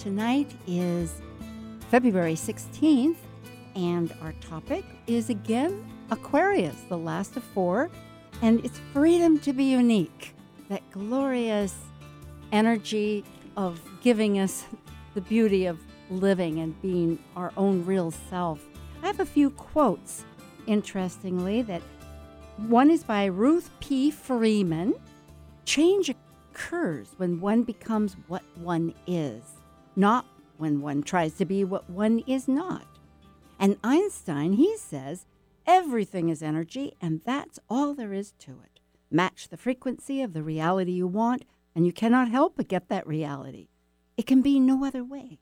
Tonight is February 16th, and our topic is again Aquarius, the last of four, and it's freedom to be unique. That glorious energy of giving us the beauty of living and being our own real self. I have a few quotes, interestingly, that one is by Ruth P. Freeman. Change occurs when one becomes what one is, not when one tries to be what one is not. And Einstein, he says, everything is energy, and that's all there is to it. Match the frequency of the reality you want, and you cannot help but get that reality. It can be no other way.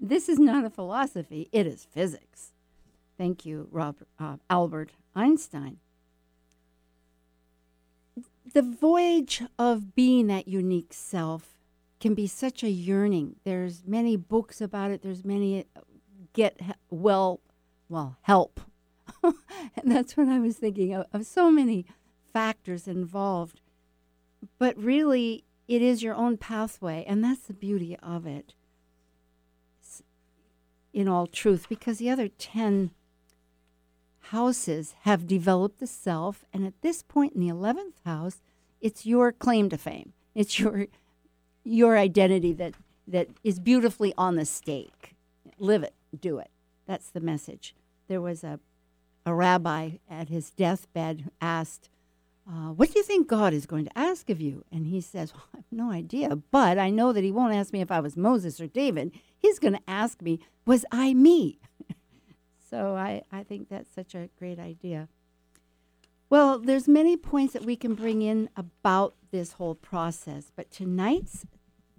This is not a philosophy, it is physics. Thank you, Robert, uh, Albert Einstein. The voyage of being that unique self can be such a yearning. There's many books about it. There's many uh, get well, well, help. and that's what I was thinking of, of so many factors involved. But really, it is your own pathway, and that's the beauty of it. In all truth, because the other 10 houses have developed the self, and at this point in the 11th house, it's your claim to fame. It's your your identity that that is beautifully on the stake. Live it, do it. That's the message. There was a a rabbi at his deathbed asked, uh, "What do you think God is going to ask of you?" And he says, well, "I have no idea, but I know that He won't ask me if I was Moses or David. He's going to ask me, was I me?" so I I think that's such a great idea. Well, there's many points that we can bring in about this whole process, but tonight's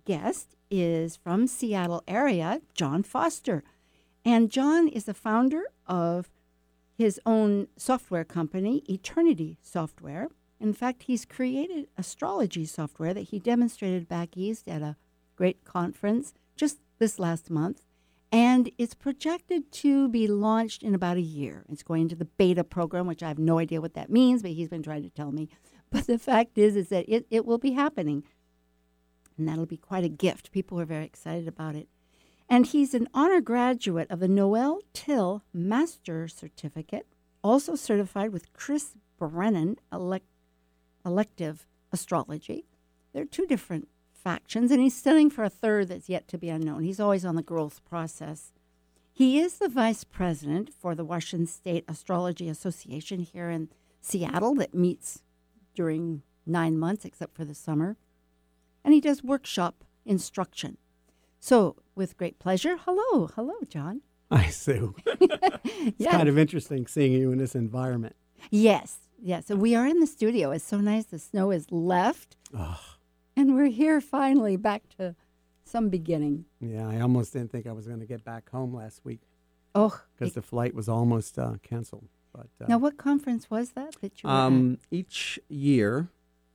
guest is from Seattle area, John Foster. And John is the founder of his own software company, Eternity Software. In fact, he's created astrology software that he demonstrated back east at a great conference just this last month and it's projected to be launched in about a year. It's going into the beta program, which I have no idea what that means, but he's been trying to tell me. But the fact is, is that it, it will be happening, and that'll be quite a gift. People are very excited about it. And he's an honor graduate of the Noel Tyl Master Certificate, also certified with Chris Brennan elect, Elective Astrology. They're two different factions, and he's studying for a third that's yet to be unknown. He's always on the growth process. He is the vice president for the Washington State Astrology Association here in Seattle that meets during nine months, except for the summer. And he does workshop instruction. So, with great pleasure, hello, hello, John. Hi, Sue. it's yeah. kind of interesting seeing you in this environment. Yes, yes. So we are in the studio. It's so nice. The snow is left. Oh. And we're here finally back to some beginning. Yeah, I almost didn't think I was going to get back home last week. Oh, because the flight was almost uh, canceled. But uh, now, what conference was that that you? Um, each year,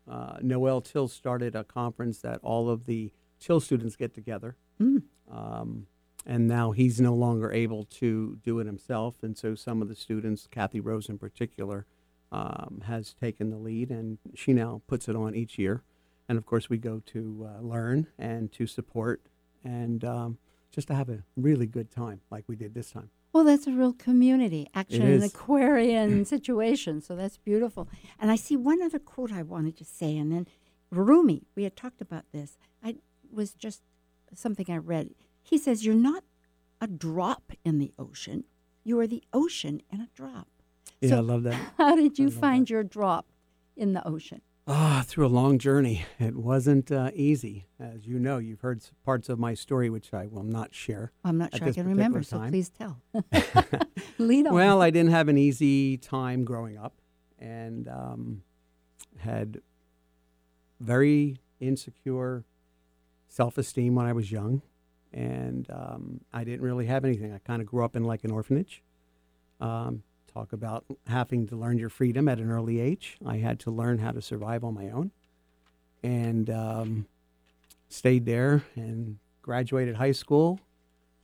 uh, Noel Tyl started a conference that all of the Tyl students get together. Mm. Um, and now he's no longer able to do it himself, and so some of the students, Kathy Rose in particular, um, has taken the lead, and she now puts it on each year and of course we go to uh, learn and to support and um, just to have a really good time like we did this time. Well that's a real community actually, an aquarian situation so that's beautiful. And i see one other quote i wanted to say and then rumi we had talked about this. I was just something i read. He says you're not a drop in the ocean you are the ocean in a drop. Yeah so i love that. how did you find that. your drop in the ocean Ah, oh, through a long journey. It wasn't uh, easy. As you know, you've heard parts of my story, which I will not share. I'm not sure I can remember, time. so please tell. Lead on. Well, I didn't have an easy time growing up and um, had very insecure self esteem when I was young. and um, I didn't really have anything. I kind of grew up in like an orphanage. Um, talk about having to learn your freedom at an early age. I had to learn how to survive on my own, and um, stayed there and graduated high school.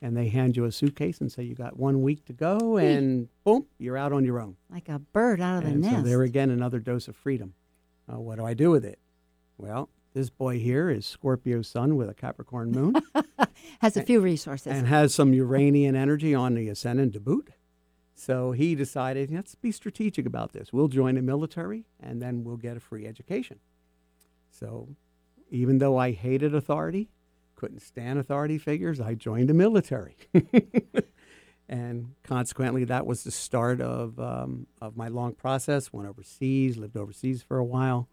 And they hand you a suitcase and say you got one week to go, and boom, you're out on your own. Like a bird out of the nest. so there again, another dose of freedom. Uh, what do I do with it? Well, this boy here is Scorpio Sun with a Capricorn Moon Has a few resources. and has some Uranian energy on the ascendant to boot. So he decided, let's be strategic about this. We'll join the military and then we'll get a free education. So even though I hated authority, couldn't stand authority figures, I joined the military. and consequently, that was the start of, um, of my long process. Went overseas, lived overseas for a while.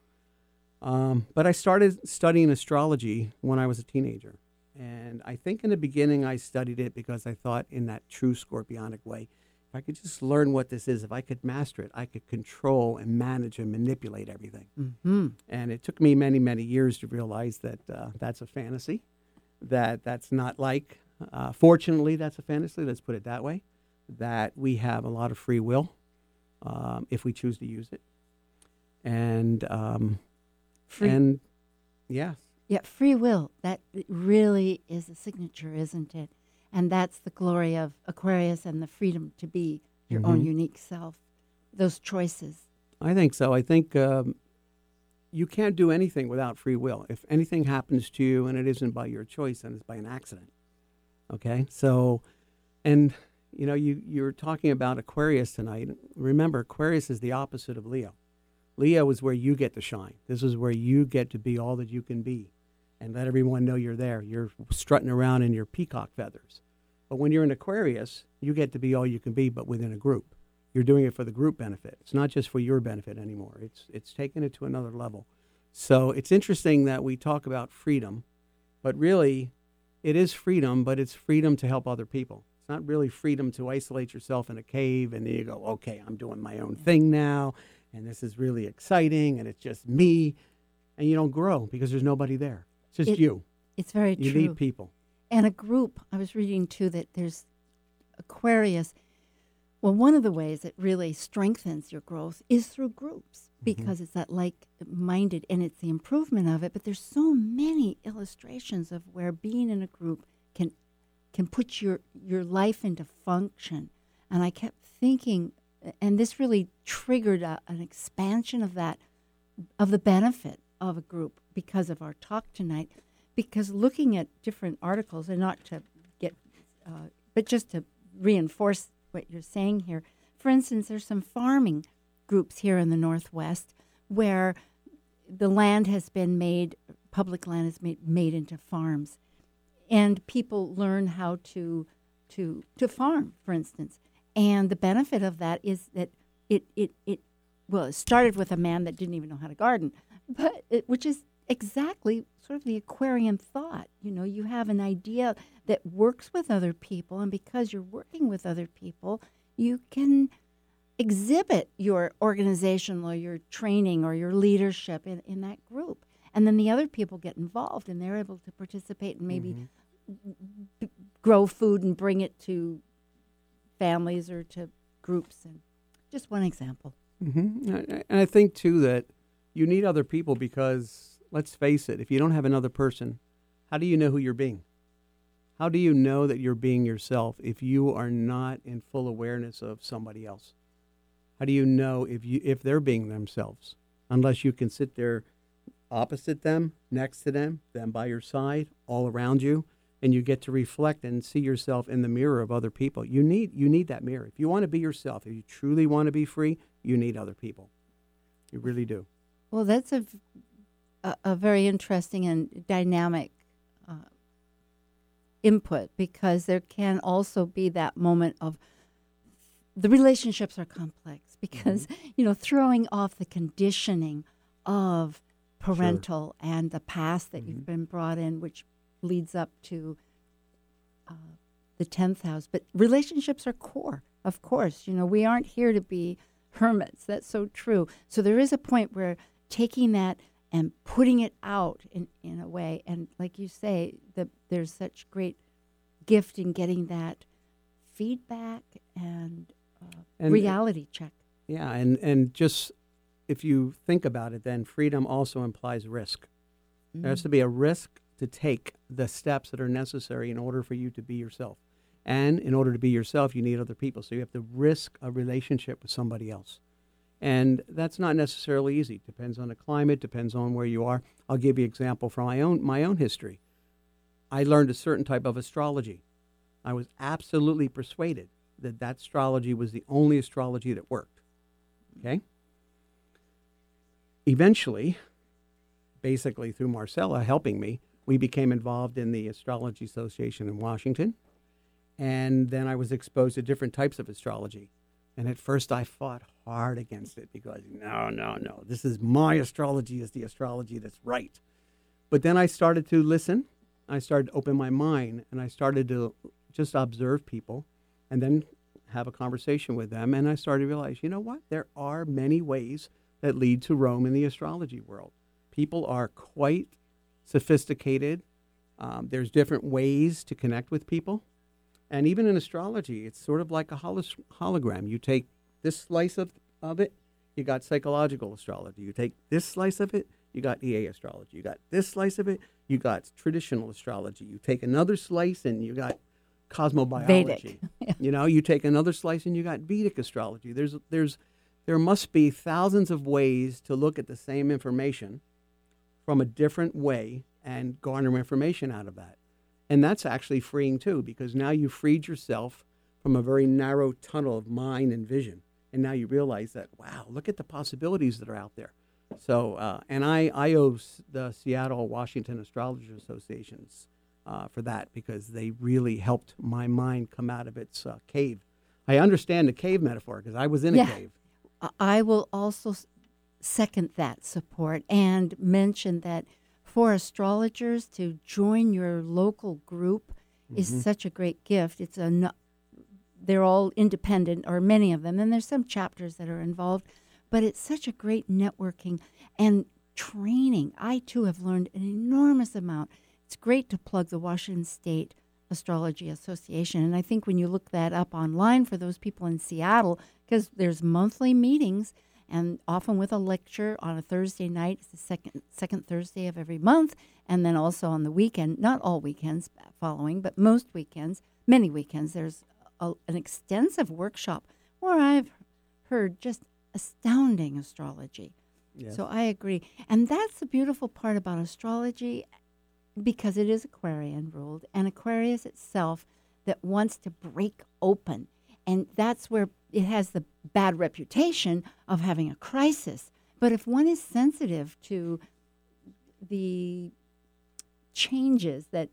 Um, but I started studying astrology when I was a teenager. And I think in the beginning I studied it because I thought, in that true scorpionic way, if I could just learn what this is, if I could master it, I could control and manage and manipulate everything. mm-hmm. And it took me many, many years to realize that uh, that's a fantasy, that that's not like, uh, fortunately, that's a fantasy, let's put it that way, that we have a lot of free will um, if we choose to use it. And, um, Free, and yes, yeah, free will. That really is a signature, isn't it? And that's the glory of Aquarius and the freedom to be your own Mhm. unique self. Those choices. I think so. I think um, you can't do anything without free will. If anything happens to you and it isn't by your choice, then it's by an accident. Okay, so, and you know, you you're talking about Aquarius tonight. Remember, Aquarius is the opposite of Leo. Leo is where you get to shine. This is where you get to be all that you can be, and let everyone know you're there. You're strutting around in your peacock feathers. But when you're an Aquarius, you get to be all you can be, but within a group you're doing it for the group benefit. It's not just for your benefit anymore. It's it's taking it to another level. So it's interesting that we talk about freedom, but really it is freedom, but it's freedom to help other people. It's not really freedom to isolate yourself in a cave and then you go, "Okay, I'm doing my own thing now and this is really exciting and it's just me." And you don't grow because there's nobody there. It's just It- you. It's very You true. You need people. and a group. I was reading too that there's Aquarius. Well, one of the ways it really strengthens your growth is through groups mm-hmm. because it's that like minded and it's the improvement of it. But there's so many illustrations of where being in a group can can put your your life into function. And I kept thinking, and this really triggered a, an expansion of that of the benefit of a group because of our talk tonight. Because looking at different articles, and not to get, uh, but just to reinforce what you're saying here. For instance, there's some farming groups here in the Northwest where the land has been made, public land is made, made into farms, and people learn how to to to farm, for instance. And the benefit of that is that it it it well, it started with a man that didn't even know how to garden, but it, which is exactly sort of the Aquarian thought. You know, you have an idea that works with other people, and because you're working with other people, you can exhibit your organizational or your training or your leadership in, in that group. And then the other people get involved and they're able to participate and maybe b- grow food and bring it to families or to groups. And just one example. hmm And I think too that you need other people because let's face it, if you don't have another person, how do you know who you're being? How do you know that you're being yourself if you are not in full awareness of somebody else? How do you know if you if they're being themselves? Unless you can sit there opposite them, next to them, them by your side, all around you, and you get to reflect and see yourself in the mirror of other people. You need you need that mirror. If you want to be yourself, if you truly want to be free, you need other people. You really do. Well, that's a, a, a very interesting and dynamic uh, input because there can also be that moment of the relationships are complex because, you know, throwing off the conditioning of parental and the past that you've been brought in, which leads up to uh, the 10th house. But relationships are core, of course. You know, we aren't here to be hermits. That's so true. So there is a point where taking that and putting it out in, in a way, and like you say, the, there's such great gift in getting that feedback and, uh, And- reality check. Yeah, and and just if you think about it, then freedom also implies risk. There has to be a risk to take the steps that are necessary in order for you to be yourself. And in order to be yourself, you need other people. So you have to risk a relationship with somebody else. And that's not necessarily easy. Depends on the climate, depends on where you are. I'll give you an example from my own my own history. I learned a certain type of astrology. I was absolutely persuaded that that astrology was the only astrology that worked. Okay? Eventually, basically through Marcella helping me, we became involved in the Astrology Association in Washington. And then I was exposed to different types of astrology. And at first I fought hard against it because no, no, no, this is my astrology is the astrology that's right. But then I started to listen. I started to open my mind and I started to just observe people and then have a conversation with them. And I started to realize, you know what? There are many ways that lead to Rome in the astrology world. People are quite sophisticated. Um, there's different ways to connect with people. And even in astrology, it's sort of like a hologram. You take this slice of, of it, you got psychological astrology. You take this slice of it, you got EA astrology. You got this slice of it, you got traditional astrology. You take another slice and you got cosmobiology. Vedic. You know, you take another slice and you got Vedic astrology. There's there's there must be thousands of ways to look at the same information from a different way and garner information out of that. And that's actually freeing too, because now you freed yourself from a very narrow tunnel of mind and vision. And now you realize that, wow, look at the possibilities that are out there. So, uh, and I, I owe the Seattle Washington Astrologers Associations uh, for that because they really helped my mind come out of its uh, cave. I understand the cave metaphor because I was in a cave. I will also second that support and mention that for astrologers to join your local group is mm-hmm. such a great gift. It's a no- they're all independent or many of them and there's some chapters that are involved, but it's such a great networking and training. I too have learned an enormous amount. It's great to plug the Washington State Astrology Association. And I think when you look that up online for those people in Seattle, because there's monthly meetings and often with a lecture on a Thursday night, it's the second second Thursday of every month, and then also on the weekend, not all weekends following, but most weekends, many weekends, there's a, an extensive workshop where I've heard just astounding astrology. Yes. So I agree. And that's the beautiful part about astrology because it is Aquarian ruled and Aquarius itself that wants to break open. And that's where it has the bad reputation of having a crisis. But if one is sensitive to the changes that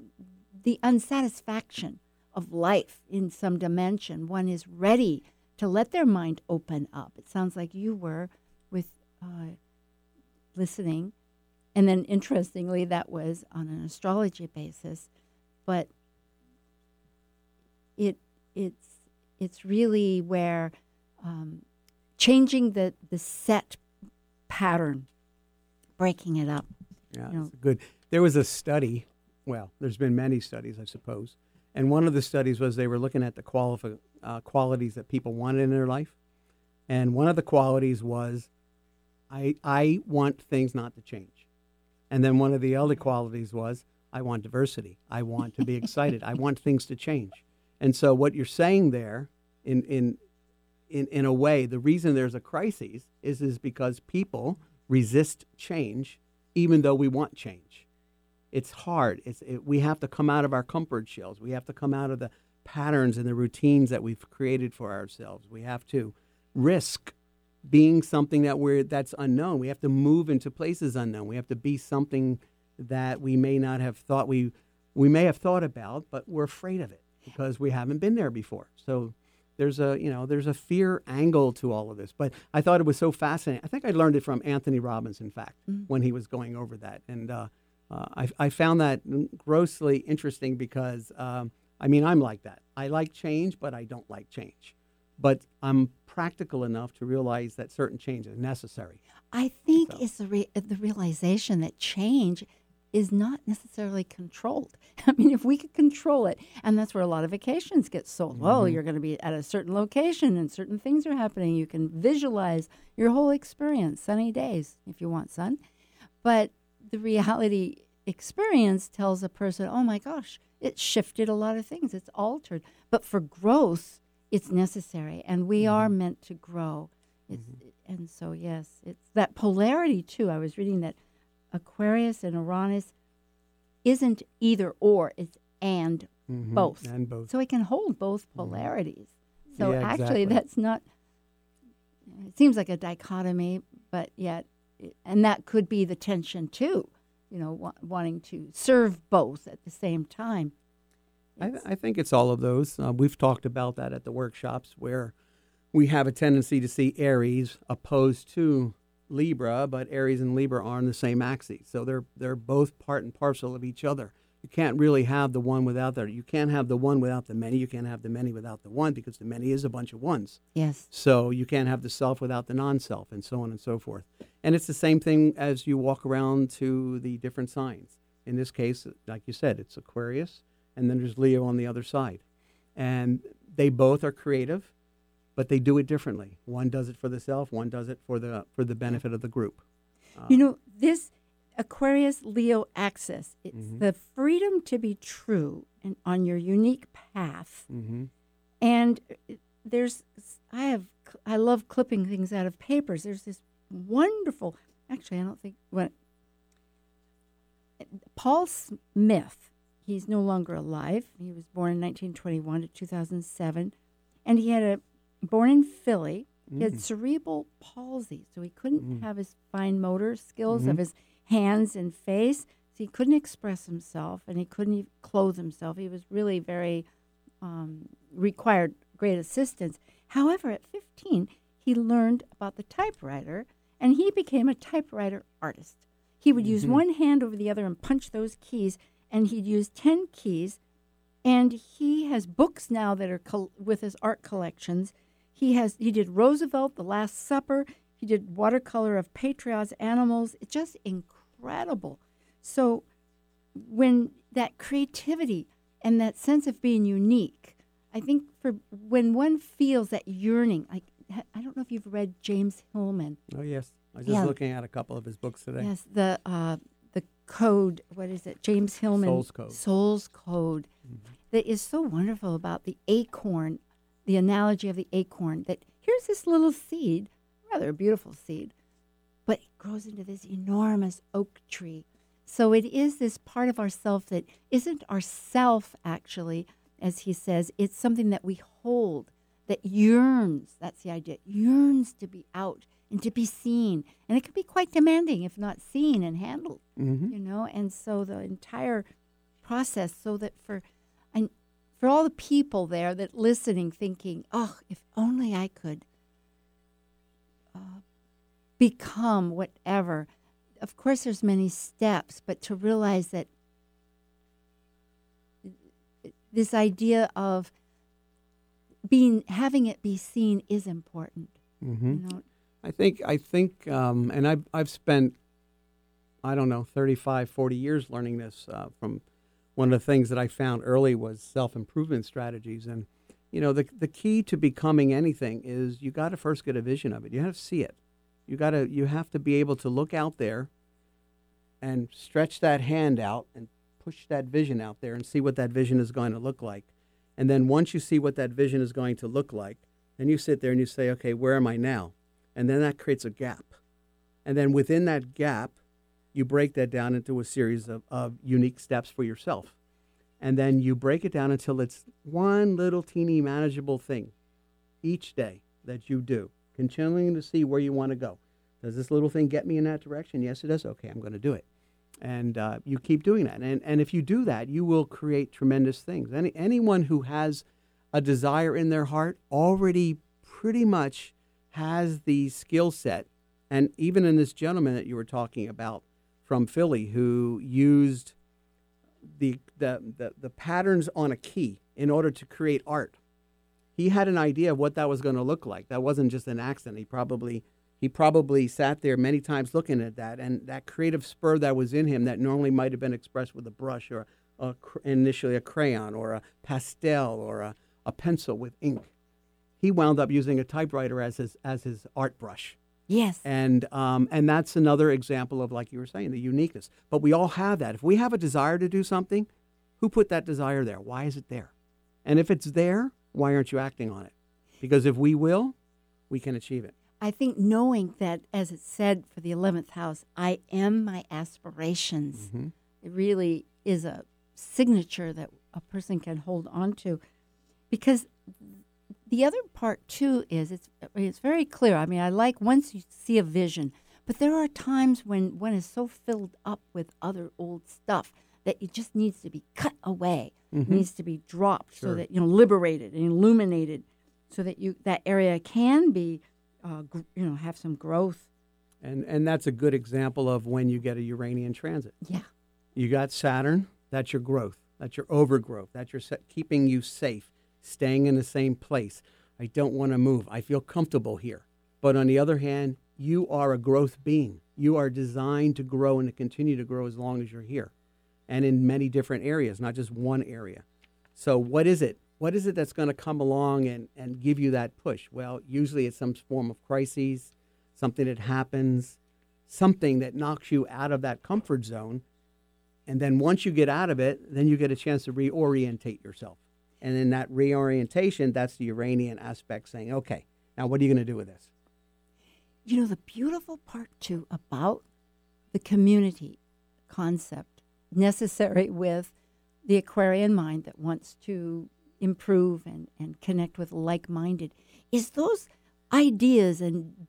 the unsatisfaction of life in some dimension, one is ready to let their mind open up. It sounds like you were with uh, listening. And then, interestingly, that was on an astrology basis, but it it's it's really where um, changing the the set pattern, breaking it up. Yeah, you know. good. There was a study. Well, there's been many studies, I suppose, and one of the studies was they were looking at the qualifi- uh, qualities that people wanted in their life, and one of the qualities was, I I want things not to change, and then one of the other qualities was I want diversity. I want to be excited. I want things to change, and so what you're saying there, in in in, in a way, the reason there's a crisis is is because people resist change, even though we want change. It's hard. It's it, we have to come out of our comfort shells. We have to come out of the patterns and the routines that we've created for ourselves. We have to risk being something that we're that's unknown. We have to move into places unknown. We have to be something that we may not have thought we we may have thought about, but we're afraid of it because we haven't been there before. So there's a you know there's a fear angle to all of this. But I thought it was so fascinating. I think I learned it from Anthony Robbins, in fact, when he was going over that, and uh, uh, I, I found that grossly interesting because um, I mean I'm like that. I like change, but I don't like change. But I'm practical enough to realize that certain change is necessary. I think So- it's the re- the realization that change is not necessarily controlled. I mean, if we could control it, and that's where a lot of vacations get sold. Mm-hmm. Oh, you're going to be at a certain location and certain things are happening. You can visualize your whole experience, sunny days if you want sun. But the reality experience tells a person, oh my gosh, it shifted a lot of things, it's altered. But for growth, it's necessary, and we mm-hmm. are meant to grow. Mm-hmm. And so, yes, it's that polarity too. I was reading that Aquarius and Uranus isn't either or, it's and mm-hmm. both. And both. So it can hold both mm-hmm. polarities. So yeah, actually, exactly. that's not, it seems like a dichotomy, but yet, and that could be the tension too, you know, wa- wanting to serve both at the same time. I, th- I, think it's all of those. Uh, we've talked about that at the workshops where we have a tendency to see Aries opposed to Libra, but Aries and Libra are on the same axis. So they're they're both part and parcel of each other. You can't really have the one without the you can't have the one without the many. You can't have the many without the one because the many is a bunch of ones. Yes. So you can't have the self without the non-self and so on and so forth. And it's the same thing as you walk around to the different signs. In this case, like you said, it's Aquarius and then there's Leo on the other side. And they both are creative but they do it differently. One does it for the self, one does it for the for the benefit of the group. you know, this Aquarius Leo axis, it's mm-hmm. the freedom to be true and on your unique path. Mm-hmm. And there's I have I love clipping things out of papers. There's this wonderful actually I don't think what Paul Smith, he's no longer alive. He was born in 1921 to 2007 and he had a born in Philly. Mm. He had mm. cerebral palsy, so he couldn't mm. have his fine motor skills mm-hmm. of his hands and face. So he couldn't express himself, and he couldn't even clothe himself. He was really very um, required great assistance. However, at 15, he learned about the typewriter, and he became a typewriter artist. He would mm-hmm. use one hand over the other and punch those keys, and he'd use 10 keys. And he has books now that are col- with his art collections he has he did Roosevelt, The Last Supper. He did watercolor of patriots, animals. It's just incredible. So when that creativity and that sense of being unique, I think for when one feels that yearning, like I don't know if you've read James Hillman. Oh yes, I was just yeah. looking at a couple of his books today. Yes, the uh, the code. What is it? James Hillman. Soul's Code. Soul's Code. Mm-hmm. That is so wonderful about the acorn the analogy of the acorn that here's this little seed, rather a beautiful seed, but it grows into this enormous oak tree. So it is this part of ourself that isn't ourself actually, as he says, it's something that we hold, that yearns, that's the idea, yearns to be out and to be seen. And it can be quite demanding if not seen and handled, mm-hmm. you know? And so the entire process, so that for for all the people there that listening thinking oh if only i could uh, become whatever of course there's many steps but to realize that this idea of being having it be seen is important mm-hmm. you know? i think i think um, and I've, I've spent i don't know 35 40 years learning this uh, from one of the things that I found early was self improvement strategies. And, you know, the, the key to becoming anything is you got to first get a vision of it. You have to see it. You got to, you have to be able to look out there and stretch that hand out and push that vision out there and see what that vision is going to look like. And then once you see what that vision is going to look like, then you sit there and you say, okay, where am I now? And then that creates a gap. And then within that gap, you break that down into a series of, of unique steps for yourself. And then you break it down until it's one little teeny manageable thing each day that you do, continuing to see where you want to go. Does this little thing get me in that direction? Yes, it does. Okay, I'm going to do it. And uh, you keep doing that. And, and if you do that, you will create tremendous things. Any, anyone who has a desire in their heart already pretty much has the skill set. And even in this gentleman that you were talking about, from Philly who used the, the, the, the patterns on a key in order to create art. He had an idea of what that was going to look like. That wasn't just an accident. He probably He probably sat there many times looking at that, and that creative spur that was in him that normally might have been expressed with a brush or a, initially a crayon or a pastel or a, a pencil with ink. He wound up using a typewriter as his as his art brush. Yes. And um, and that's another example of like you were saying the uniqueness. But we all have that. If we have a desire to do something, who put that desire there? Why is it there? And if it's there, why aren't you acting on it? Because if we will, we can achieve it. I think knowing that, as it said for the 11th house, I am my aspirations, Mm-hmm. it really is a signature that a person can hold on to. Because the other part, too, is it's, it's very clear. I mean, I like once you see a vision, but there are times when one is so filled up with other old stuff that it just needs to be cut away, It needs to be dropped so that, you know, liberated and illuminated so that you that area can be uh, gr- you know, have some growth. And and that's a good example of when you get a Uranian transit. Yeah. You got Saturn, that's your growth. That's your overgrowth. That's your set, keeping you safe, staying in the same place. I don't want to move. I feel comfortable here. But on the other hand, you are a growth being. You are designed to grow and to continue to grow as long as you're here and in many different areas, not just one area. So, what is it? What is it that's going to come along and, and give you that push? Well, usually it's some form of crises, something that happens, something that knocks you out of that comfort zone. And then once you get out of it, then you get a chance to reorientate yourself. And in that reorientation, that's the Uranian aspect saying, okay, now what are you going to do with this? You know, the beautiful part too about the community concept necessary with the Aquarian mind that wants to improve and, and connect with like minded is those ideas and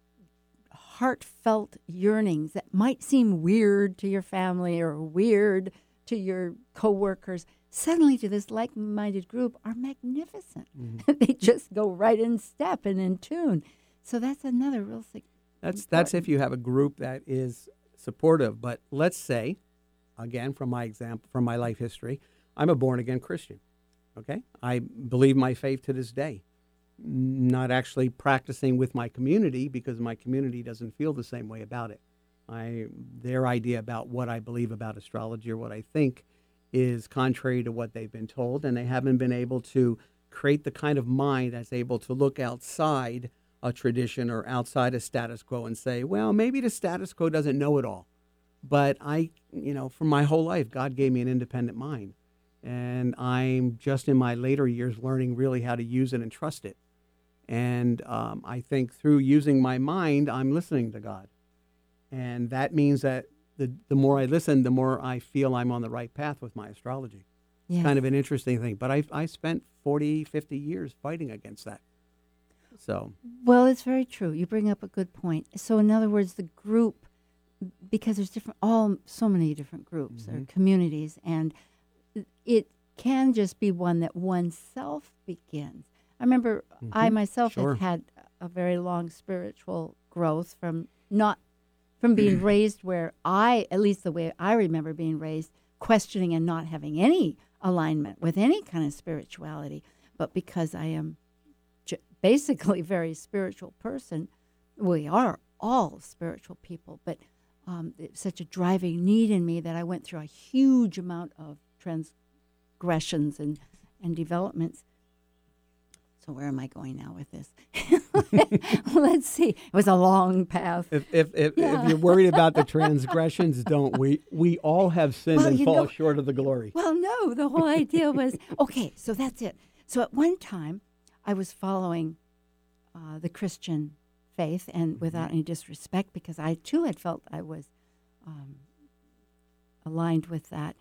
heartfelt yearnings that might seem weird to your family or weird to your coworkers suddenly to this like-minded group are magnificent mm-hmm. they just go right in step and in tune so that's another real sig- That's that's if you have a group that is supportive. But let's say, again, from my example, from my life history, I'm a born again Christian. Okay, I believe my faith to this day. Not actually practicing with my community because my community doesn't feel the same way about it. I their idea about what I believe about astrology or what I think is contrary to what they've been told, and they haven't been able to create the kind of mind that's able to look outside a tradition or outside a status quo and say, well, maybe the status quo doesn't know it all. But I, you know, for my whole life, God gave me an independent mind. And I'm just in my later years learning really how to use it and trust it. And um, I think through using my mind, I'm listening to God. And that means that the, the more I listen, the more I feel I'm on the right path with my astrology. Yes. Kind of an interesting thing. But I, I spent 40, 50 years fighting against that. So, Well, it's very true. You bring up a good point. So, in other words, the group, because there's different, all so many different groups or mm-hmm. communities, and it can just be one that oneself begins. I remember I mm-hmm. myself Sure. have had a very long spiritual growth from not from being raised where I, at least the way I remember being raised, questioning and not having any alignment with any kind of spirituality, but because I am j- basically very spiritual person. We are all spiritual people, but um, such a driving need in me that I went through a huge amount of transgressions and, and developments. Where am I going now with this? Let's see. It was a long path. If if if, Yeah. if you're worried about the transgressions, don't we? We all have sinned Well, and fall know- short of the glory. Well, no, the whole idea was okay, so that's it. So at one time, I was following uh, the Christian faith, and without any disrespect, because I too had felt I was um, aligned with that,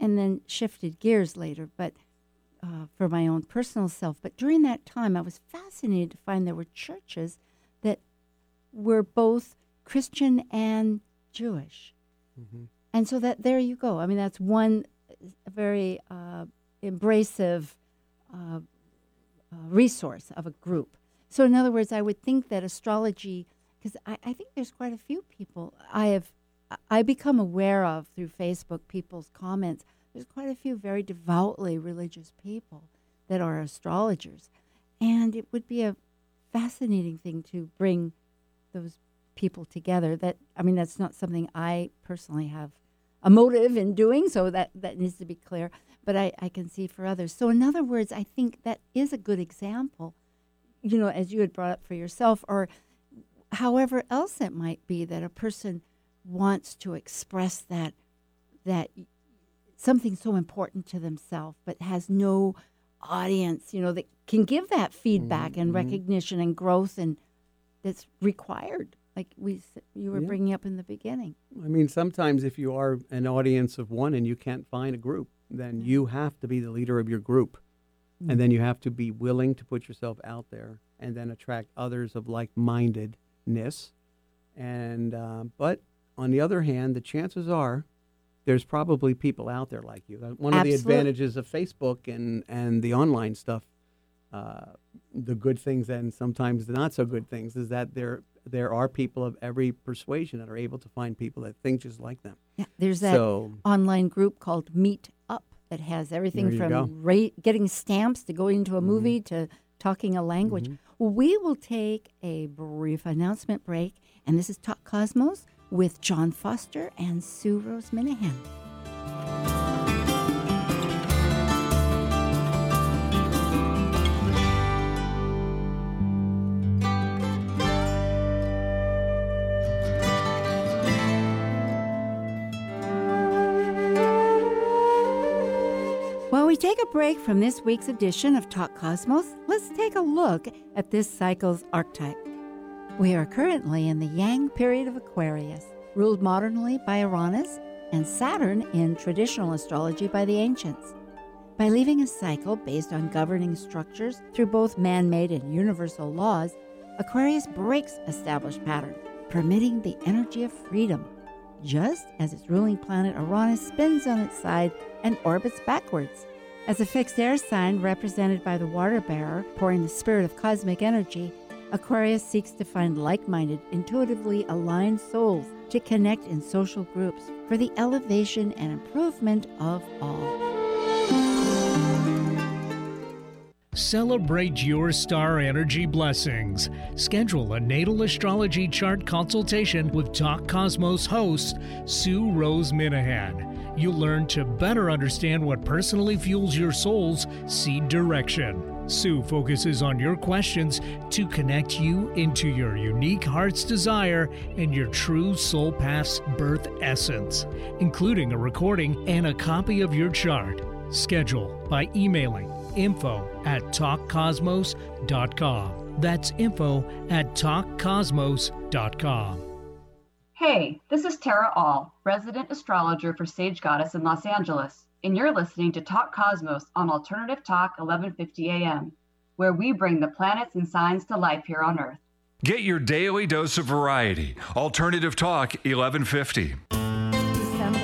and then shifted gears later, but uh, for my own personal self. But during that time, I was fascinated to find there were churches that were both Christian and Jewish. And so that there you go. I mean, that's one uh, very uh, uh, uh, resource of a group. So, in other words, I would think that astrology, because I, I think there's quite a few people I have, I become aware of through Facebook people's comments. There's quite a few very devoutly religious people that are astrologers, and it would be a fascinating thing to bring those people together. That I mean, that's not something I personally have a motive in doing. So that that needs to be clear. But I, I can see for others. So in other words, I think that is a good example. You know, as you had brought up for yourself, or however else it might be that a person wants to express that that something so important to themselves, but has no audience, you know, that can give that feedback mm-hmm. and recognition and growth and that's required like we you were yeah. bringing up in the beginning. I mean, sometimes if you are an audience of one and you can't find a group, then mm-hmm. you have to be the leader of your group. Mm-hmm. And then you have to be willing to put yourself out there and then attract others of like-mindedness. And uh, but on the other hand, the chances are there's probably people out there like you. One of the advantages of Facebook and, and the online stuff, uh, the good things and sometimes the not so good things, is that there there are people of every persuasion that are able to find people that think just like them. Yeah, there's that so, online group called Meet Up that has everything from ra- getting stamps to going to a mm-hmm. movie to talking a language. Mm-hmm. We will take a brief announcement break, and this is Talk Cosmos with John Foster and Sue Rose Minahan. While we take a break from this week's edition of Talk Cosmos, let's take a look at this cycle's archetype. We are currently in the Yang period of Aquarius, ruled modernly by Uranus and Saturn in traditional astrology by the ancients. By leaving a cycle based on governing structures through both man made and universal laws, Aquarius breaks established patterns, permitting the energy of freedom, just as its ruling planet Uranus spins on its side and orbits backwards. As a fixed air sign represented by the water bearer pouring the spirit of cosmic energy, Aquarius seeks to find like minded, intuitively aligned souls to connect in social groups for the elevation and improvement of all. Celebrate your star energy blessings. Schedule a natal astrology chart consultation with Talk Cosmos host Sue Rose Minahan. You'll learn to better understand what personally fuels your soul's seed direction. Sue focuses on your questions to connect you into your unique heart's desire and your true soul path's birth essence, including a recording and a copy of your chart. Schedule by emailing info at talkcosmos.com. That's info at talkcosmos.com. Hey, this is Tara All, resident astrologer for Sage Goddess in Los Angeles and you're listening to Talk Cosmos on Alternative Talk 1150 AM, where we bring the planets and signs to life here on Earth. Get your daily dose of variety. Alternative Talk 1150. December.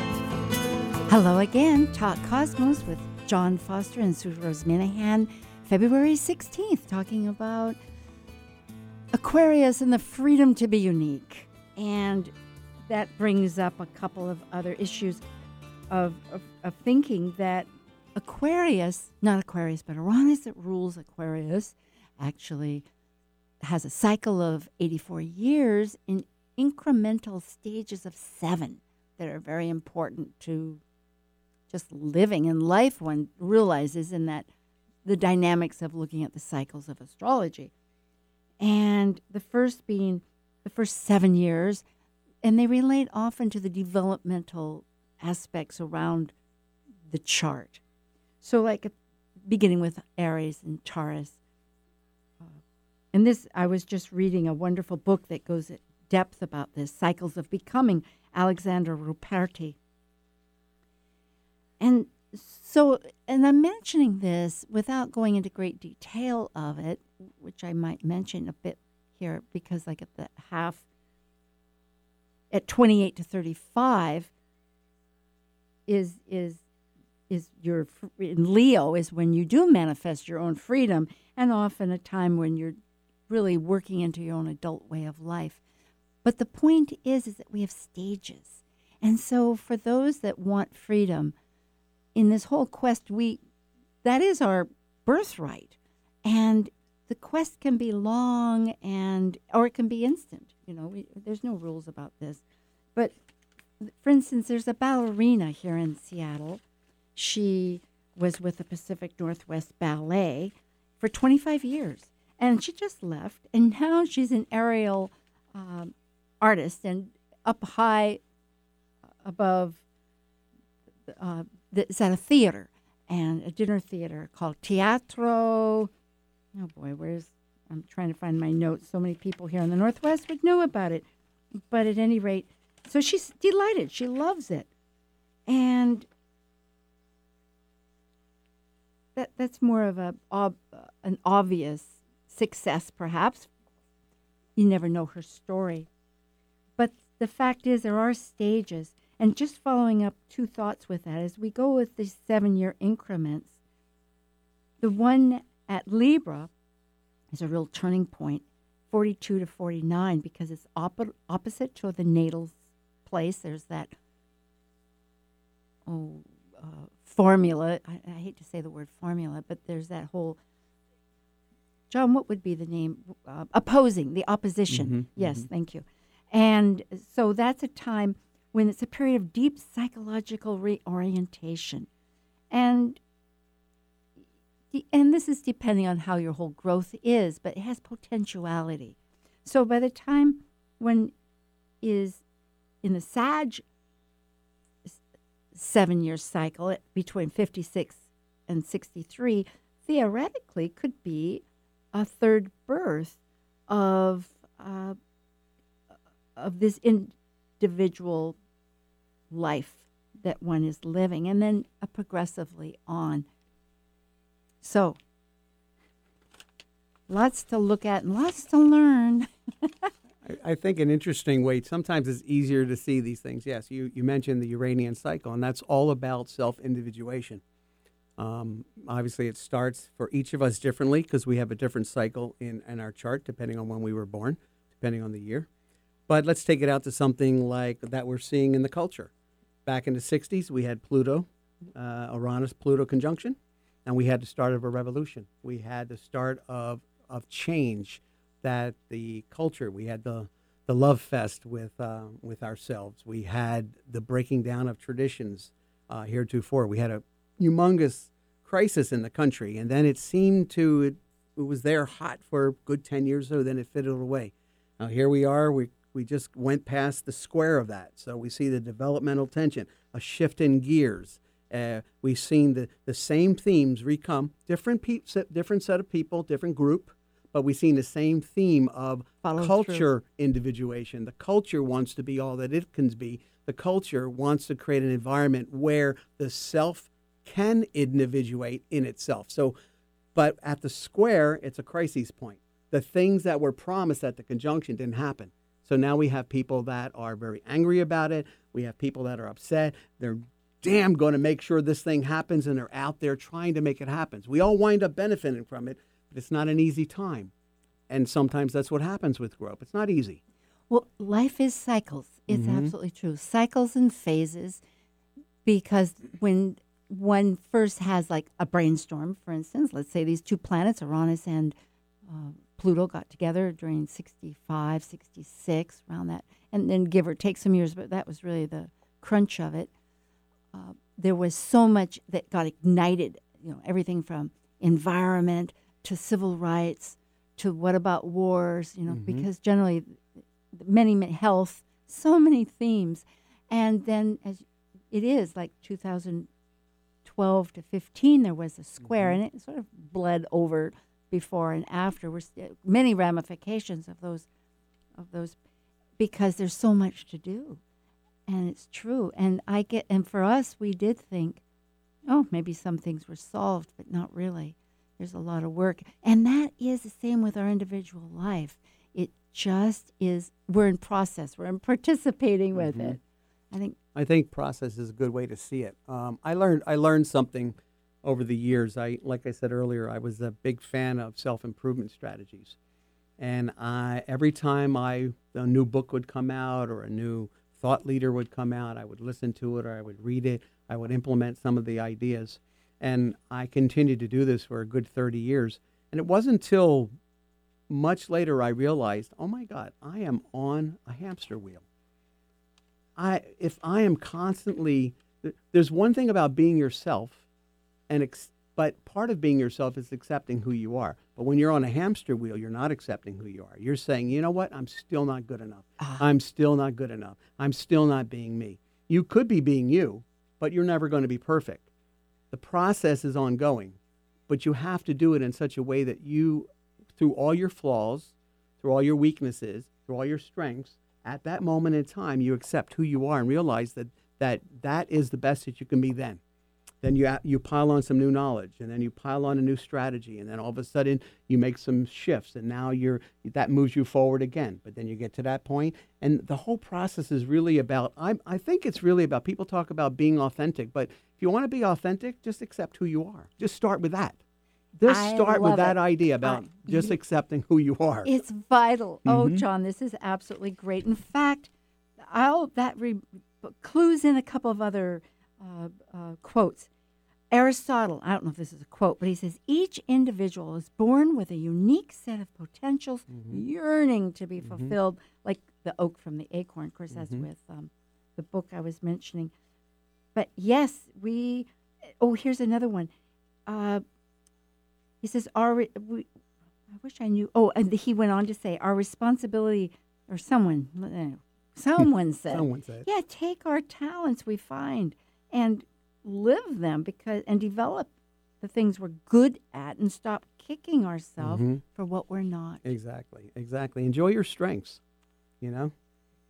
Hello again, Talk Cosmos with John Foster and Sue Rose Minahan, February 16th, talking about Aquarius and the freedom to be unique. And that brings up a couple of other issues of, of, of thinking that Aquarius, not Aquarius, but Uranus that rules Aquarius, actually has a cycle of 84 years in incremental stages of seven that are very important to just living in life one realizes in that the dynamics of looking at the cycles of astrology. And the first being the first seven years and they relate often to the developmental aspects around the chart. So, like beginning with Aries and Taurus. Uh, and this, I was just reading a wonderful book that goes at depth about this Cycles of Becoming, Alexander Ruperti. And so, and I'm mentioning this without going into great detail of it, which I might mention a bit here because, like, at the half, at 28 to 35, is is is your in Leo is when you do manifest your own freedom, and often a time when you're really working into your own adult way of life. But the point is, is that we have stages, and so for those that want freedom, in this whole quest, we that is our birthright, and the quest can be long and or it can be instant. You know, we, there's no rules about this. But for instance, there's a ballerina here in Seattle. She was with the Pacific Northwest Ballet for 25 years, and she just left, and now she's an aerial um, artist and up high above. Uh, it's at a theater and a dinner theater called Teatro. Oh boy, where's I'm trying to find my notes. So many people here in the Northwest would know about it, but at any rate, so she's delighted. She loves it, and that that's more of a ob, an obvious success, perhaps. You never know her story, but the fact is there are stages, and just following up two thoughts with that as we go with the seven-year increments. The one at Libra is a real turning point, 42 to 49, because it's op- opposite to the natal place. There's that oh uh, formula. I, I, hate to say the word formula, but there's that whole. John, what would be the name? Uh, opposing, the opposition. Mm-hmm, yes, mm-hmm. thank you. And so that's a time when it's a period of deep psychological reorientation. And and this is depending on how your whole growth is, but it has potentiality. So by the time one is in the Sag seven year cycle between 56 and 63, theoretically could be a third birth of uh, of this individual life that one is living, and then uh, progressively on. So, lots to look at and lots to learn. I, think an interesting way, sometimes it's easier to see these things. Yes, you, you mentioned the Uranian cycle, and that's all about self individuation. Um, obviously, it starts for each of us differently because we have a different cycle in, in our chart depending on when we were born, depending on the year. But let's take it out to something like that we're seeing in the culture. Back in the 60s, we had Pluto, uh, Uranus Pluto conjunction, and we had the start of a revolution. We had the start of, of change that the culture, we had the, the love fest with, uh, with ourselves. We had the breaking down of traditions uh, heretofore. We had a humongous crisis in the country, and then it seemed to, it, it was there hot for a good 10 years so, then it fiddled away. Now here we are, we we just went past the square of that. So we see the developmental tension, a shift in gears. Uh, we've seen the, the same themes recome, different pe- different set of people, different group, but we've seen the same theme of Follow culture through. individuation. The culture wants to be all that it can be. The culture wants to create an environment where the self can individuate in itself. So, but at the square, it's a crisis point. The things that were promised at the conjunction didn't happen. So now we have people that are very angry about it. We have people that are upset. They're damn going to make sure this thing happens and they're out there trying to make it happen. We all wind up benefiting from it, but it's not an easy time. And sometimes that's what happens with growth. It's not easy. Well, life is cycles. It's Mhm. absolutely true. Cycles and phases because when one first has like a brainstorm, for instance, let's say these two planets, Uranus and uh, Pluto, got together during 65, 66, around that, and then give or take some years, but that was really the crunch of it. Uh, there was so much that got ignited, you know, everything from environment to civil rights to what about wars, you know, Mhm. because generally many, many health, so many themes. And then as it is like 2012 to 15, there was a square Mhm. and it sort of bled over before and after. We're st- many ramifications of those, of those, because there's so much to do. And it's true. And I get, and for us, we did think, oh, maybe some things were solved, but not really. There's a lot of work. And that is the same with our individual life. It just is, we're in process, we're in participating with Mhm. it. I think, I think process is a good way to see it. Um, I learned I learned something over the years. I like I said earlier, I was a big fan of self improvement strategies, and I every time I a new book would come out or a new thought leader would come out, I would listen to it or I would read it. I would implement some of the ideas, and I continued to do this for a good thirty years. And it wasn't until much later I realized, oh my God, I am on a hamster wheel. I if I am constantly there's one thing about being yourself, and ex, but part of being yourself is accepting who you are. But when you're on a hamster wheel, you're not accepting who you are. You're saying, you know what? I'm still not good enough. Ah. I'm still not good enough. I'm still not being me. You could be being you, but you're never going to be perfect. The process is ongoing, but you have to do it in such a way that you, through all your flaws, through all your weaknesses, through all your strengths, at that moment in time, you accept who you are and realize that that, that is the best that you can be then then you you pile on some new knowledge and then you pile on a new strategy and then all of a sudden you make some shifts and now you're that moves you forward again but then you get to that point and the whole process is really about I, I think it's really about people talk about being authentic but if you want to be authentic just accept who you are just start with that just I start with that it. idea about I- just accepting who you are It's vital. Oh, Mhm. John, this is absolutely great. In fact, I'll that re, clues in a couple of other uh, uh, quotes. Aristotle, I don't know if this is a quote, but he says each individual is born with a unique set of potentials yearning to be fulfilled, like the oak from the acorn. Of course, that's with um, the book I was mentioning. But yes, we. Oh, here's another one. Uh, he says, "Our re- we, I wish I knew." Oh, and he went on to say, "Our responsibility," or someone, someone said, someone said "Yeah, take our talents we find and live them because and develop the things we're good at and stop kicking ourselves Mhm. for what we're not." Exactly, exactly. Enjoy your strengths. You know,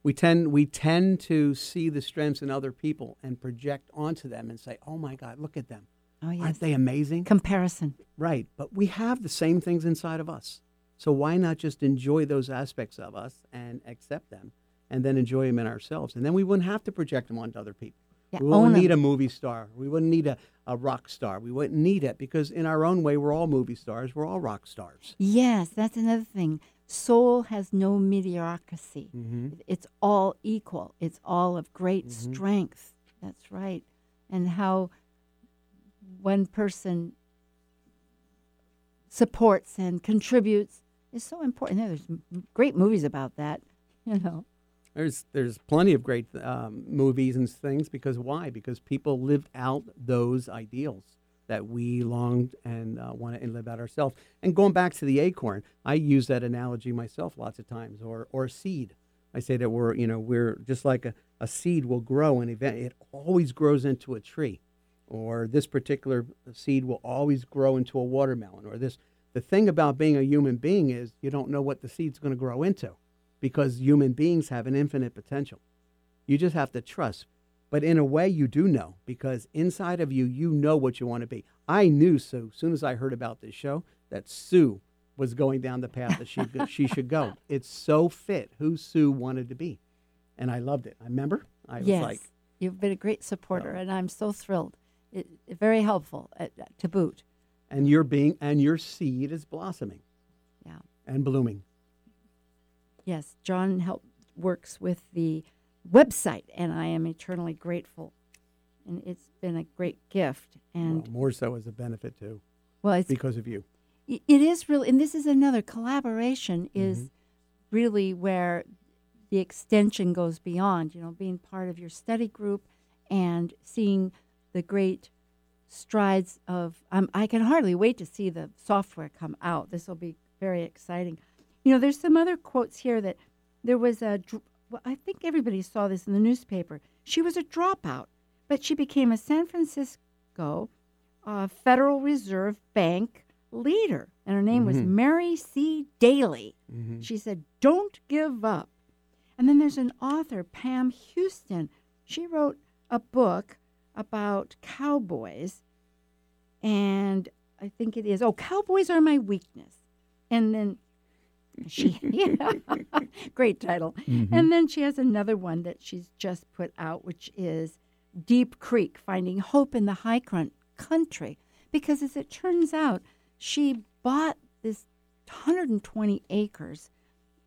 we tend we tend to see the strengths in other people and project onto them and say, "Oh my God, look at them! Oh yes, Aren't they amazing?" comparison. right, but we have the same things inside of us. So why not just enjoy those aspects of us and accept them, and then enjoy them in ourselves, and then we wouldn't have to project them onto other people. Yeah, we wouldn't need need 'em. a movie star. We wouldn't need a, a rock star. We wouldn't need it because in our own way, we're all movie stars. We're all rock stars. Yes, that's another thing. Soul has no mediocrity. Mm-hmm. It's all equal. It's all of great Mhm. strength. That's right. And how one person supports and contributes is so important. There's great movies about that, you know. There's there's plenty of great um, movies and things because why? Because people lived out those ideals that we longed and uh, want to live out ourselves. And going back to the acorn, I use that analogy myself lots of times, or or seed. I say that we're you know we're just like a, a seed will grow and event it always grows into a tree, or this particular seed will always grow into a watermelon, or this. The thing about being a human being is you don't know what the seed's going to grow into because human beings have an infinite potential. You just have to trust. But in a way, you do know because inside of you, you know what you want to be. I knew so as soon as I heard about this show that Sue was going down the path that she she should go. It's so fit who Sue wanted to be, and I loved it. I remember I was like, you've been a great supporter, Oh. and I'm so thrilled. It, it- very helpful at, to boot. and your being and your seed is blossoming Yeah. and blooming. Yes, John help works with the website, and I am eternally grateful. And it's been a great gift. And well, more so as a benefit too, well, it's because of you. It is really, and this is another collaboration is Mm-hmm. really where the extension goes beyond, you know, being part of your study group and seeing the great strides of, um, I can hardly wait to see the software come out. This will be very exciting. You know, there's some other quotes here that there was a, well, I think everybody saw this in the newspaper. She was a dropout, but she became a San Francisco uh, Federal Reserve Bank leader, and her name was Mhm. Mary C. Daly. hmm She said, Don't give up. And then there's an author, Pam Houston. She wrote a book about cowboys, and I think it is, oh, cowboys are my weakness. And then she, yeah, great title. And then she has another one that she's just put out, which is Deep Creek Finding Hope in the High Country. Because as it turns out, she bought this 120 acres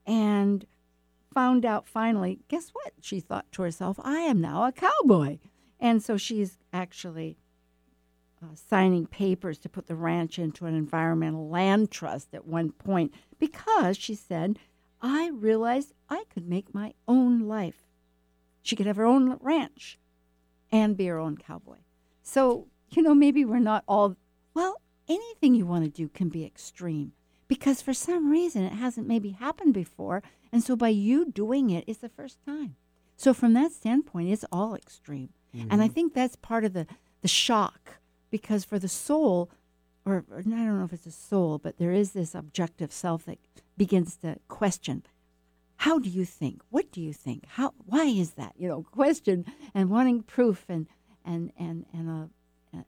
and found out finally, guess what? She thought to herself, I am now a cowboy. And so she's actually uh, signing papers to put the ranch into an environmental land trust at one point because she said, I realized I could make my own life. She could have her own ranch and be her own cowboy. So, you know, maybe we're not all, well, anything you want to do can be extreme because for some reason it hasn't maybe happened before. And so by you doing it, it's the first time. So from that standpoint, it's all extreme. Mm-hmm. And I think that's part of the, the shock because for the soul, or, or, I don't know if it's a soul, but there is this objective self that begins to question how do you think? What do you think? How why is that? You know, question and wanting proof and and and and a, a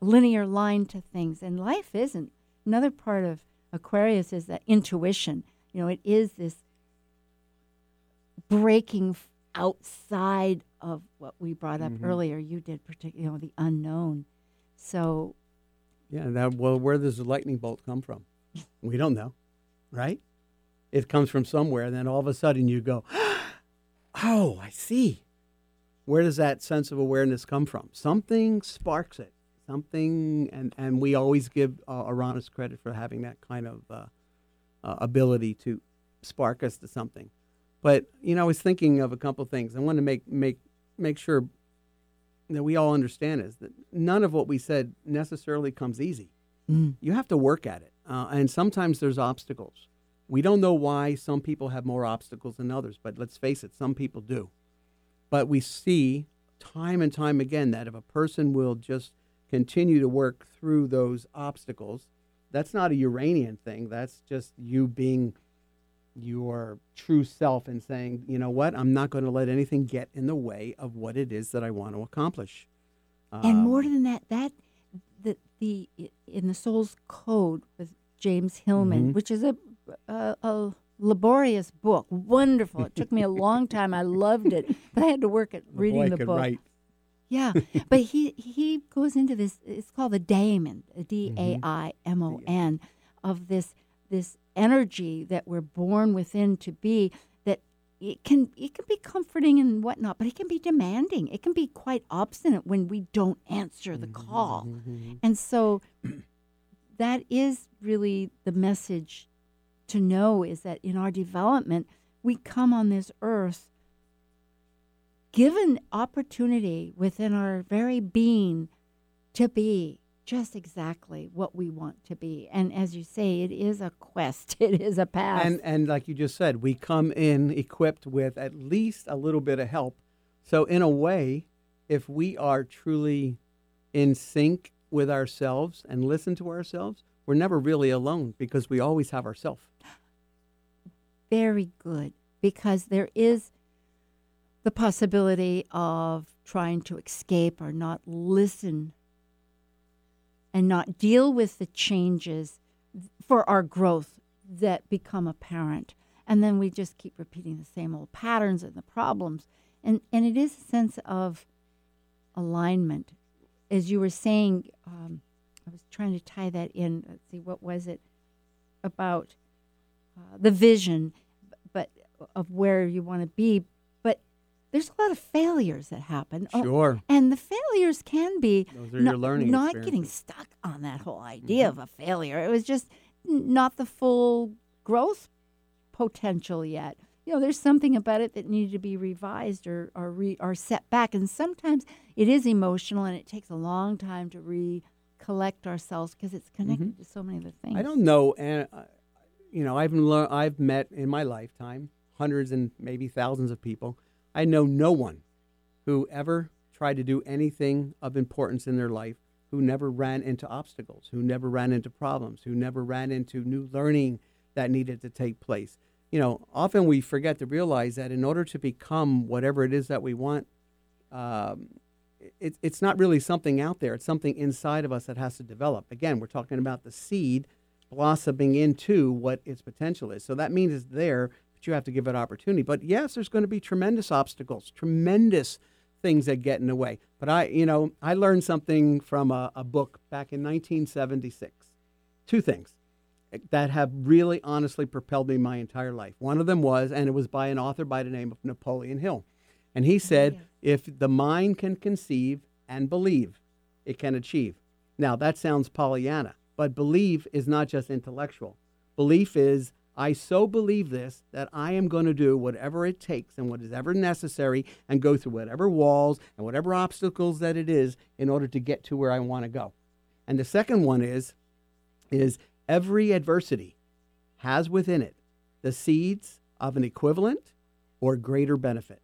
linear line to things. And life isn't. Another part of Aquarius is that intuition. You know, it is this breaking outside of what we brought up mm-hmm. earlier. You did, particularly, you know, the unknown. So, yeah. That well, where does the lightning bolt come from? we don't know, right? It comes from somewhere, and then all of a sudden you go, "Oh, I see." Where does that sense of awareness come from? Something sparks it. Something, and and we always give uh, Uranus credit for having that kind of uh, uh, ability to spark us to something. But you know, I was thinking of a couple things. I want to make make make sure that we all understand is that none of what we said necessarily comes easy. Mm. You have to work at it, uh, and sometimes there's obstacles. We don't know why some people have more obstacles than others, but let's face it, some people do. But we see time and time again that if a person will just continue to work through those obstacles, that's not a Uranian thing. That's just you being your true self and saying, you know what, I'm not going to let anything get in the way of what it is that I want to accomplish. And more um, than that, that the the in the Soul's Code with James Hillman, mm-hmm. which is a, a, a laborious book, wonderful. It took me a long time. I loved it, but I had to work at reading the book. Right. Yeah, but he he goes into this. It's called the daimon, D A I M O N, of this this energy that we're born within to be that it can it can be comforting and whatnot, but it can be demanding. It can be quite obstinate when we don't answer the mm-hmm, call. Mm-hmm. And so that is really the message to know is that in our development, we come on this earth given opportunity within our very being to be just exactly what we want to be. And as you say, it is a quest. It is a path. And and like you just said, we come in equipped with at least a little bit of help. So in a way, if we are truly in sync with ourselves and listen to ourselves, we're never really alone because we always have ourselves. Very good. Because there is the possibility of trying to escape or not listen and not deal with the changes for our growth that become apparent. And then we just keep repeating the same old patterns and the problems. And, and it is a sense of alignment. As you were saying, um, I was trying to tie that in. Let's see, what was it about uh, the vision, but of where you want to be there's a lot of failures that happen. Oh, sure. Oh, and the failures can be Those are not, your learning not getting stuck on that whole idea mm-hmm. of a failure. It was just not the full growth potential yet. You know, there's something about it that needed to be revised or or, re, or set back. And sometimes it is emotional and it takes a long time to recollect ourselves because it's connected mm-hmm. to so many other things. I don't know. And, uh, you know, I've, I've met in my lifetime hundreds and maybe thousands of people I know no one who ever tried to do anything of importance in their life who never ran into obstacles, who never ran into problems, who never ran into new learning that needed to take place. You know, often we forget to realize that in order to become whatever it is that we want, um, it, it's not really something out there. It's something inside of us that has to develop. Again, we're talking about the seed blossoming into what its potential is. So that means it's there you have to give it opportunity. But yes, there's going to be tremendous obstacles, tremendous things that get in the way. But I, you know, I learned something from a, a book back in 1976. Two things that have really honestly propelled me my entire life. One of them was, and it was by an author by the name of Napoleon Hill. And he oh, said, if the mind can conceive and believe, it can achieve. Now, that sounds Pollyanna, but belief is not just intellectual. Belief is, I so believe this that I am going to do whatever it takes and what is ever necessary and go through whatever walls and whatever obstacles that it is in order to get to where I want to go. And the second one is, is every adversity has within it the seeds of an equivalent or greater benefit.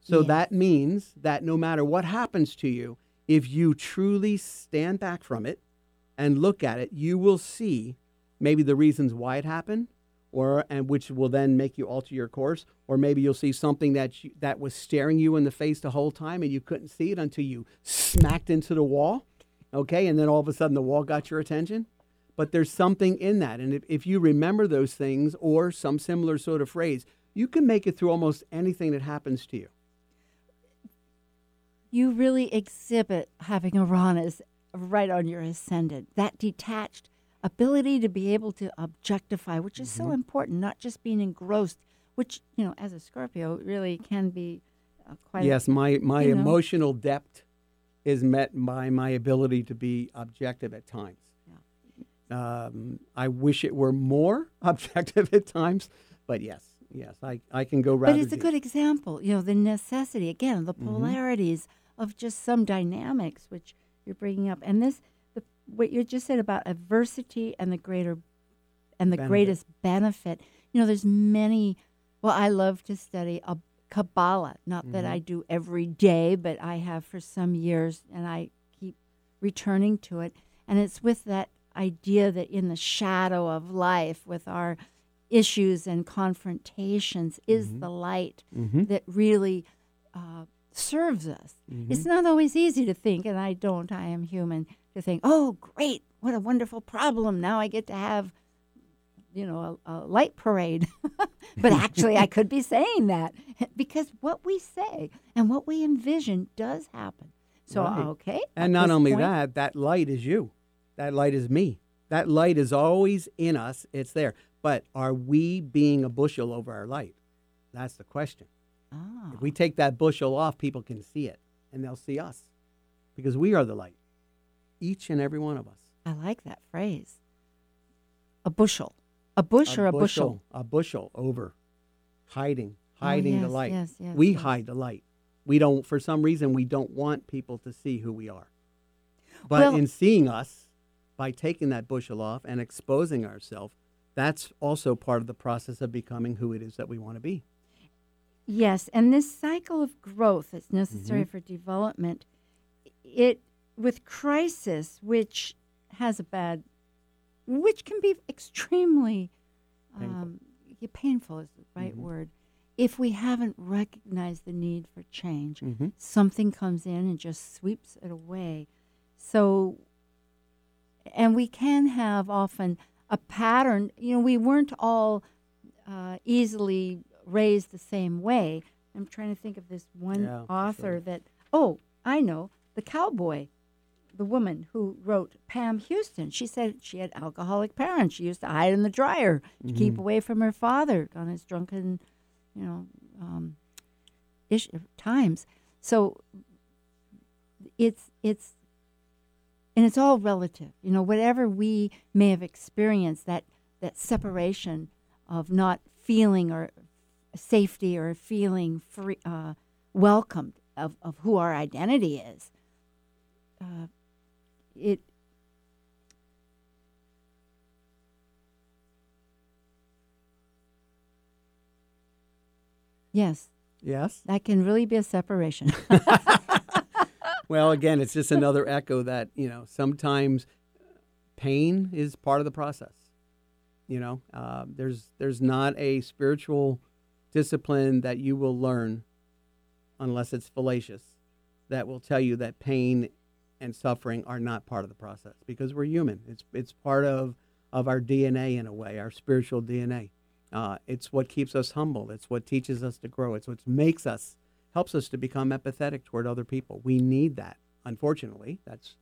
So Yes. that means that no matter what happens to you, if you truly stand back from it and look at it, you will see maybe the reasons why it happened, or and which will then make you alter your course, or maybe you'll see something that you, that was staring you in the face the whole time and you couldn't see it until you smacked into the wall, okay, and then all of a sudden the wall got your attention. But there's something in that, and if, if you remember those things or some similar sort of phrase, you can make it through almost anything that happens to you. You really exhibit having Uranus right on your ascendant. That detached ability to be able to objectify, which is Mm-hmm. so important, not just being engrossed, which, you know, as a Scorpio really can be uh, quite. Yes, my, my you know. emotional depth is met by my ability to be objective at times. Um, I wish it were more objective at times, but yes, yes, I, I can go rather But it's a deep. good example, you know, the necessity, again, the Mm-hmm. polarities of just some dynamics which you're bringing up. And this, what you just said about adversity and the greater, and the Benefit. greatest benefit. You know, there's many, well, I love to study a Kabbalah. Not that Mm-hmm. I do every day, but I have for some years, and I keep returning to it. And it's with that idea that in the shadow of life, with our issues and confrontations, is Mm-hmm. the light that really uh, serves us. Mm-hmm. It's not always easy to think, and I don't, I am human, to think, oh, great, what a wonderful problem. Now I get to have, you know, a, a light parade. but actually, I could be saying that because what we say and what we envision does happen. So, Right. okay. And not only point- that, that light is you. That light is me. That light is always in us. It's there. But are we being a bushel over our light? That's the question. Ah. If we take that bushel off, people can see it and they'll see us because we are the light, each and every one of us. I like that phrase. A bushel. A bush or a bushel? A bushel over hiding, Oh, hiding the light. yes, yes, we yes. hide the light. We don't, for some reason, we don't want people to see who we are. But Well- in seeing us, by taking that bushel off and exposing ourselves, that's also part of the process of becoming who it is that we want to be. Yes, and this cycle of growth that's necessary Mm-hmm. for development, it with crisis, which has a bad, which can be extremely Painful. um, yeah, painful is the right Mhm. word. If we haven't recognized the need for change, Mhm. something comes in and just sweeps it away. So, and we can have often a pattern. You know, we weren't all uh, easily raised the same way. I'm trying to think of this one Yeah, author sure. that, oh, I know, the cowboy, the woman who wrote Pam Houston. She said she had alcoholic parents. She used to hide in the dryer to Mm-hmm. keep away from her father on his drunken, you know, um, ish, times. So it's it's and it's all relative. You know, whatever we may have experienced, that that separation of not feeling or safety or feeling free, uh, welcomed of, of who our identity is. Uh, it yes, Yes. that can really be a separation. Well, again, it's just another echo that, you know, sometimes pain is part of the process. You know, uh, there's there's not a spiritual discipline that you will learn unless it's fallacious that will tell you that pain and suffering are not part of the process because we're human. It's it's part of of our DNA in a way, our spiritual DNA. Uh, it's what keeps us humble. It's what teaches us to grow. It's what makes us helps us to become empathetic toward other people. We need that. Unfortunately, that's.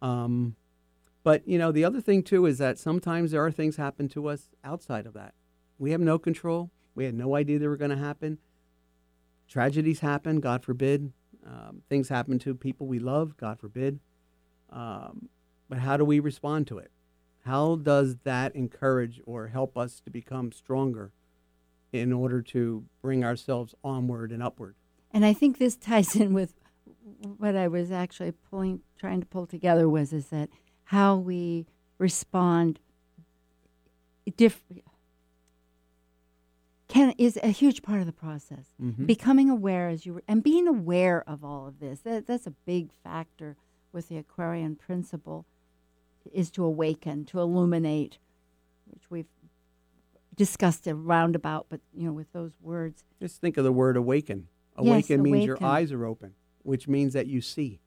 Um, but you know, the other thing too is that sometimes there are things happen to us outside of that. We have no control. We had no idea they were going to happen. Tragedies happen, God forbid. Um, things happen to people we love, God forbid. Um, but how do we respond to it? How does that encourage or help us to become stronger in order to bring ourselves onward and upward? And I think this ties in with what I was actually pulling, trying to pull together was is that how we respond diff- can is a huge part of the process. Mhm. Becoming aware as you were, and being aware of all of this. That, that's a big factor with the Aquarian principle is to awaken, to illuminate, which we've discussed a roundabout, but you know, with those words. Just think of the word awaken. Yes, Awaken means your eyes are open, which means that you see.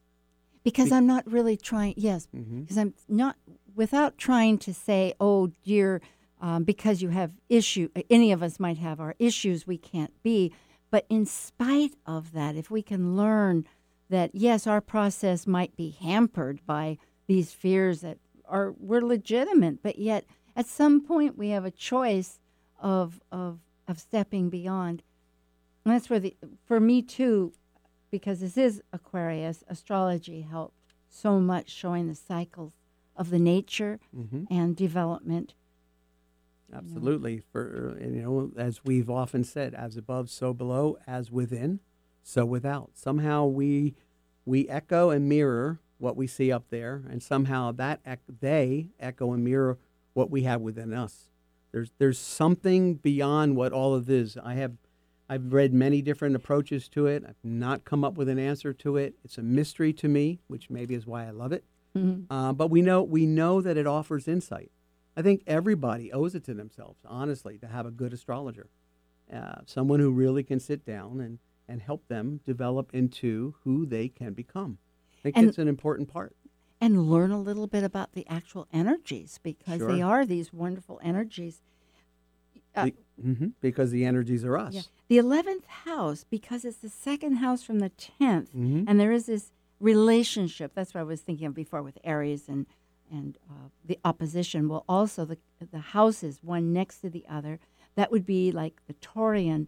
Because Be- I'm not really trying, yes, Mhm. because I'm not, without trying to say, oh, dear, um, because you have issue, any of us might have our issues, we can't be. But in spite of that, if we can learn that, yes, our process might be hampered by these fears that are, were legitimate, but yet at some point we have a choice of, of, of stepping beyond. And that's where the, for me too, because this is Aquarius, astrology helped so much showing the cycles of the nature Mhm. and development. Absolutely. For you know, as we've often said, as above, so below, as within, so without. Somehow we we echo and mirror what we see up there, and somehow that ec- they echo and mirror what we have within us. There's there's something beyond what all of this. I have I've read many different approaches to it. I've not come up with an answer to it. It's a mystery to me, which maybe is why I love it. Uh, but we know we know that it offers insight. I think everybody owes it to themselves, honestly, to have a good astrologer, uh, someone who really can sit down and, and help them develop into who they can become. I think And- it's an important part. and learn a little bit about the actual energies because they are these wonderful energies. Uh, hmm because the energies are us. Yeah. The 11th house, because it's the second house from the 10th, Mhm. and there is this relationship. That's what I was thinking of before with Aries and and uh, the opposition. Well, also the the houses, one next to the other, that would be like the Taurian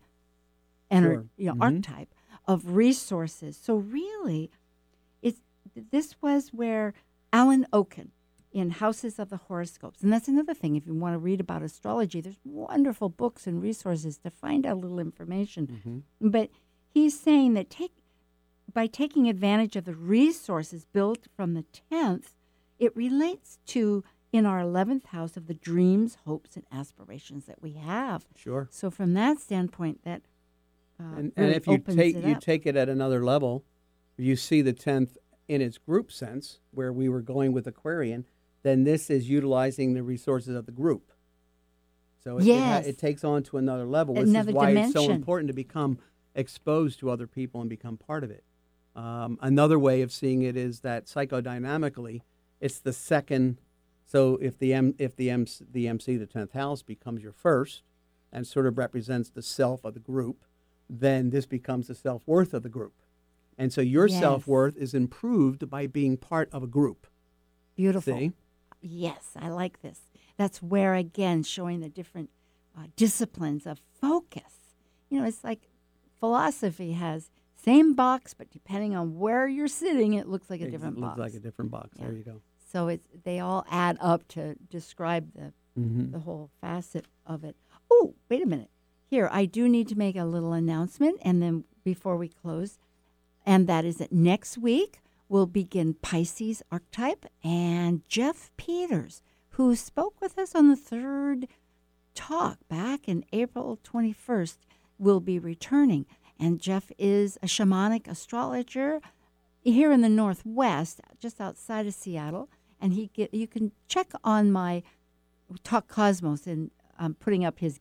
ener- Sure. you know, Mhm. archetype of resources. So really, it's this was where Alan Oken in Houses of the Horoscopes, and that's another thing. If you want to read about astrology, there's wonderful books and resources to find out a little information. But he's saying that take by taking advantage of the resources built from the tenth, it relates to in our eleventh house of the dreams, hopes, and aspirations that we have. Sure. So from that standpoint, that uh, and, really and if you take it you up. take it at another level, you see the tenth in its group sense, where we were going with Aquarian, then this is utilizing the resources of the group. So it, it Yes. it, takes on to another level. This Another is why it's so important to become exposed to other people and become part of it. Um, another way of seeing it is that psychodynamically, it's the second. So if the M, if the M, the MC, the tenth house becomes your first, and sort of represents the self of the group, then this becomes the self worth of the group. And so your Yes. self worth is improved by being part of a group. beautiful. See? Yes, I like this. That's where again showing the different uh, disciplines of focus. You know, it's like philosophy has same box, but depending on where you're sitting, it looks like a It different looks box. Looks like a different box. Yeah. There you go. So it's they all add up to describe the Mhm. the whole facet of it. Oh, wait a minute. Here, I do need to make a little announcement, and then before we close, and that is that next week we'll begin Pisces archetype, and Jeff Peters, who spoke with us on the third talk back in April 21st, will be returning. And Jeff is a shamanic astrologer here in the Northwest, just outside of Seattle. And he get, you can check on my Talk Cosmos and um, putting up his,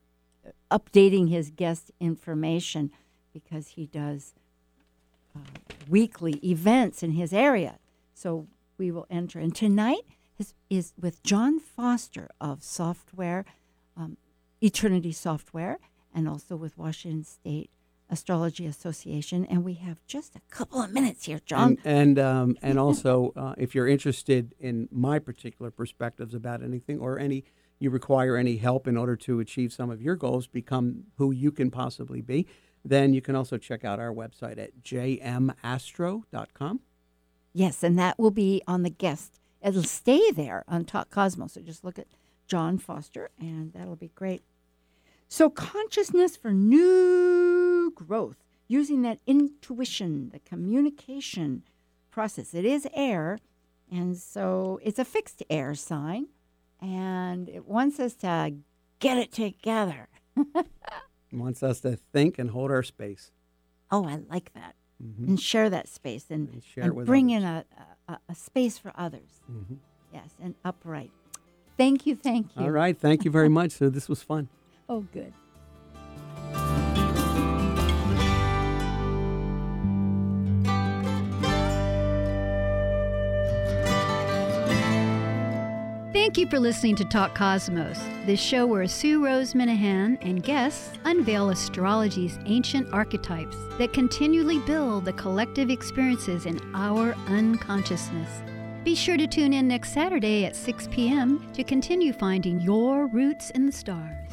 updating his guest information because he does uh, weekly events in his area. So we will enter. And tonight is, is with John Foster of Software, um, Eternity Software, and also with Washington State Astrology Association. And we have just a couple of minutes here, John. And and, um, and also, uh, if you're interested in my particular perspectives about anything or any you require any help in order to achieve some of your goals, become who you can possibly be, then you can also check out our website at jmastro.com. Yes, and that will be on the guest it'll stay there on Talk Cosmos. So just look at John Foster, and that'll be great. So, consciousness for new growth, using that intuition, the communication process. It is air, and so it's a fixed air sign, and it wants us to get it together. wants us to think and hold our space. Oh, I like that. Mm-hmm. And share that space and, and, and bring others. in a, a, a, space for others. Mm-hmm. Yes, and upright. Thank you, thank you. All right, thank you very much. So this was fun. Oh, good. Thank you for listening to Talk Cosmos, the show where Sue Rose Minahan and guests unveil astrology's ancient archetypes that continually build the collective experiences in our unconsciousness. Be sure to tune in next Saturday at 6 p.m. to continue finding your roots in the stars.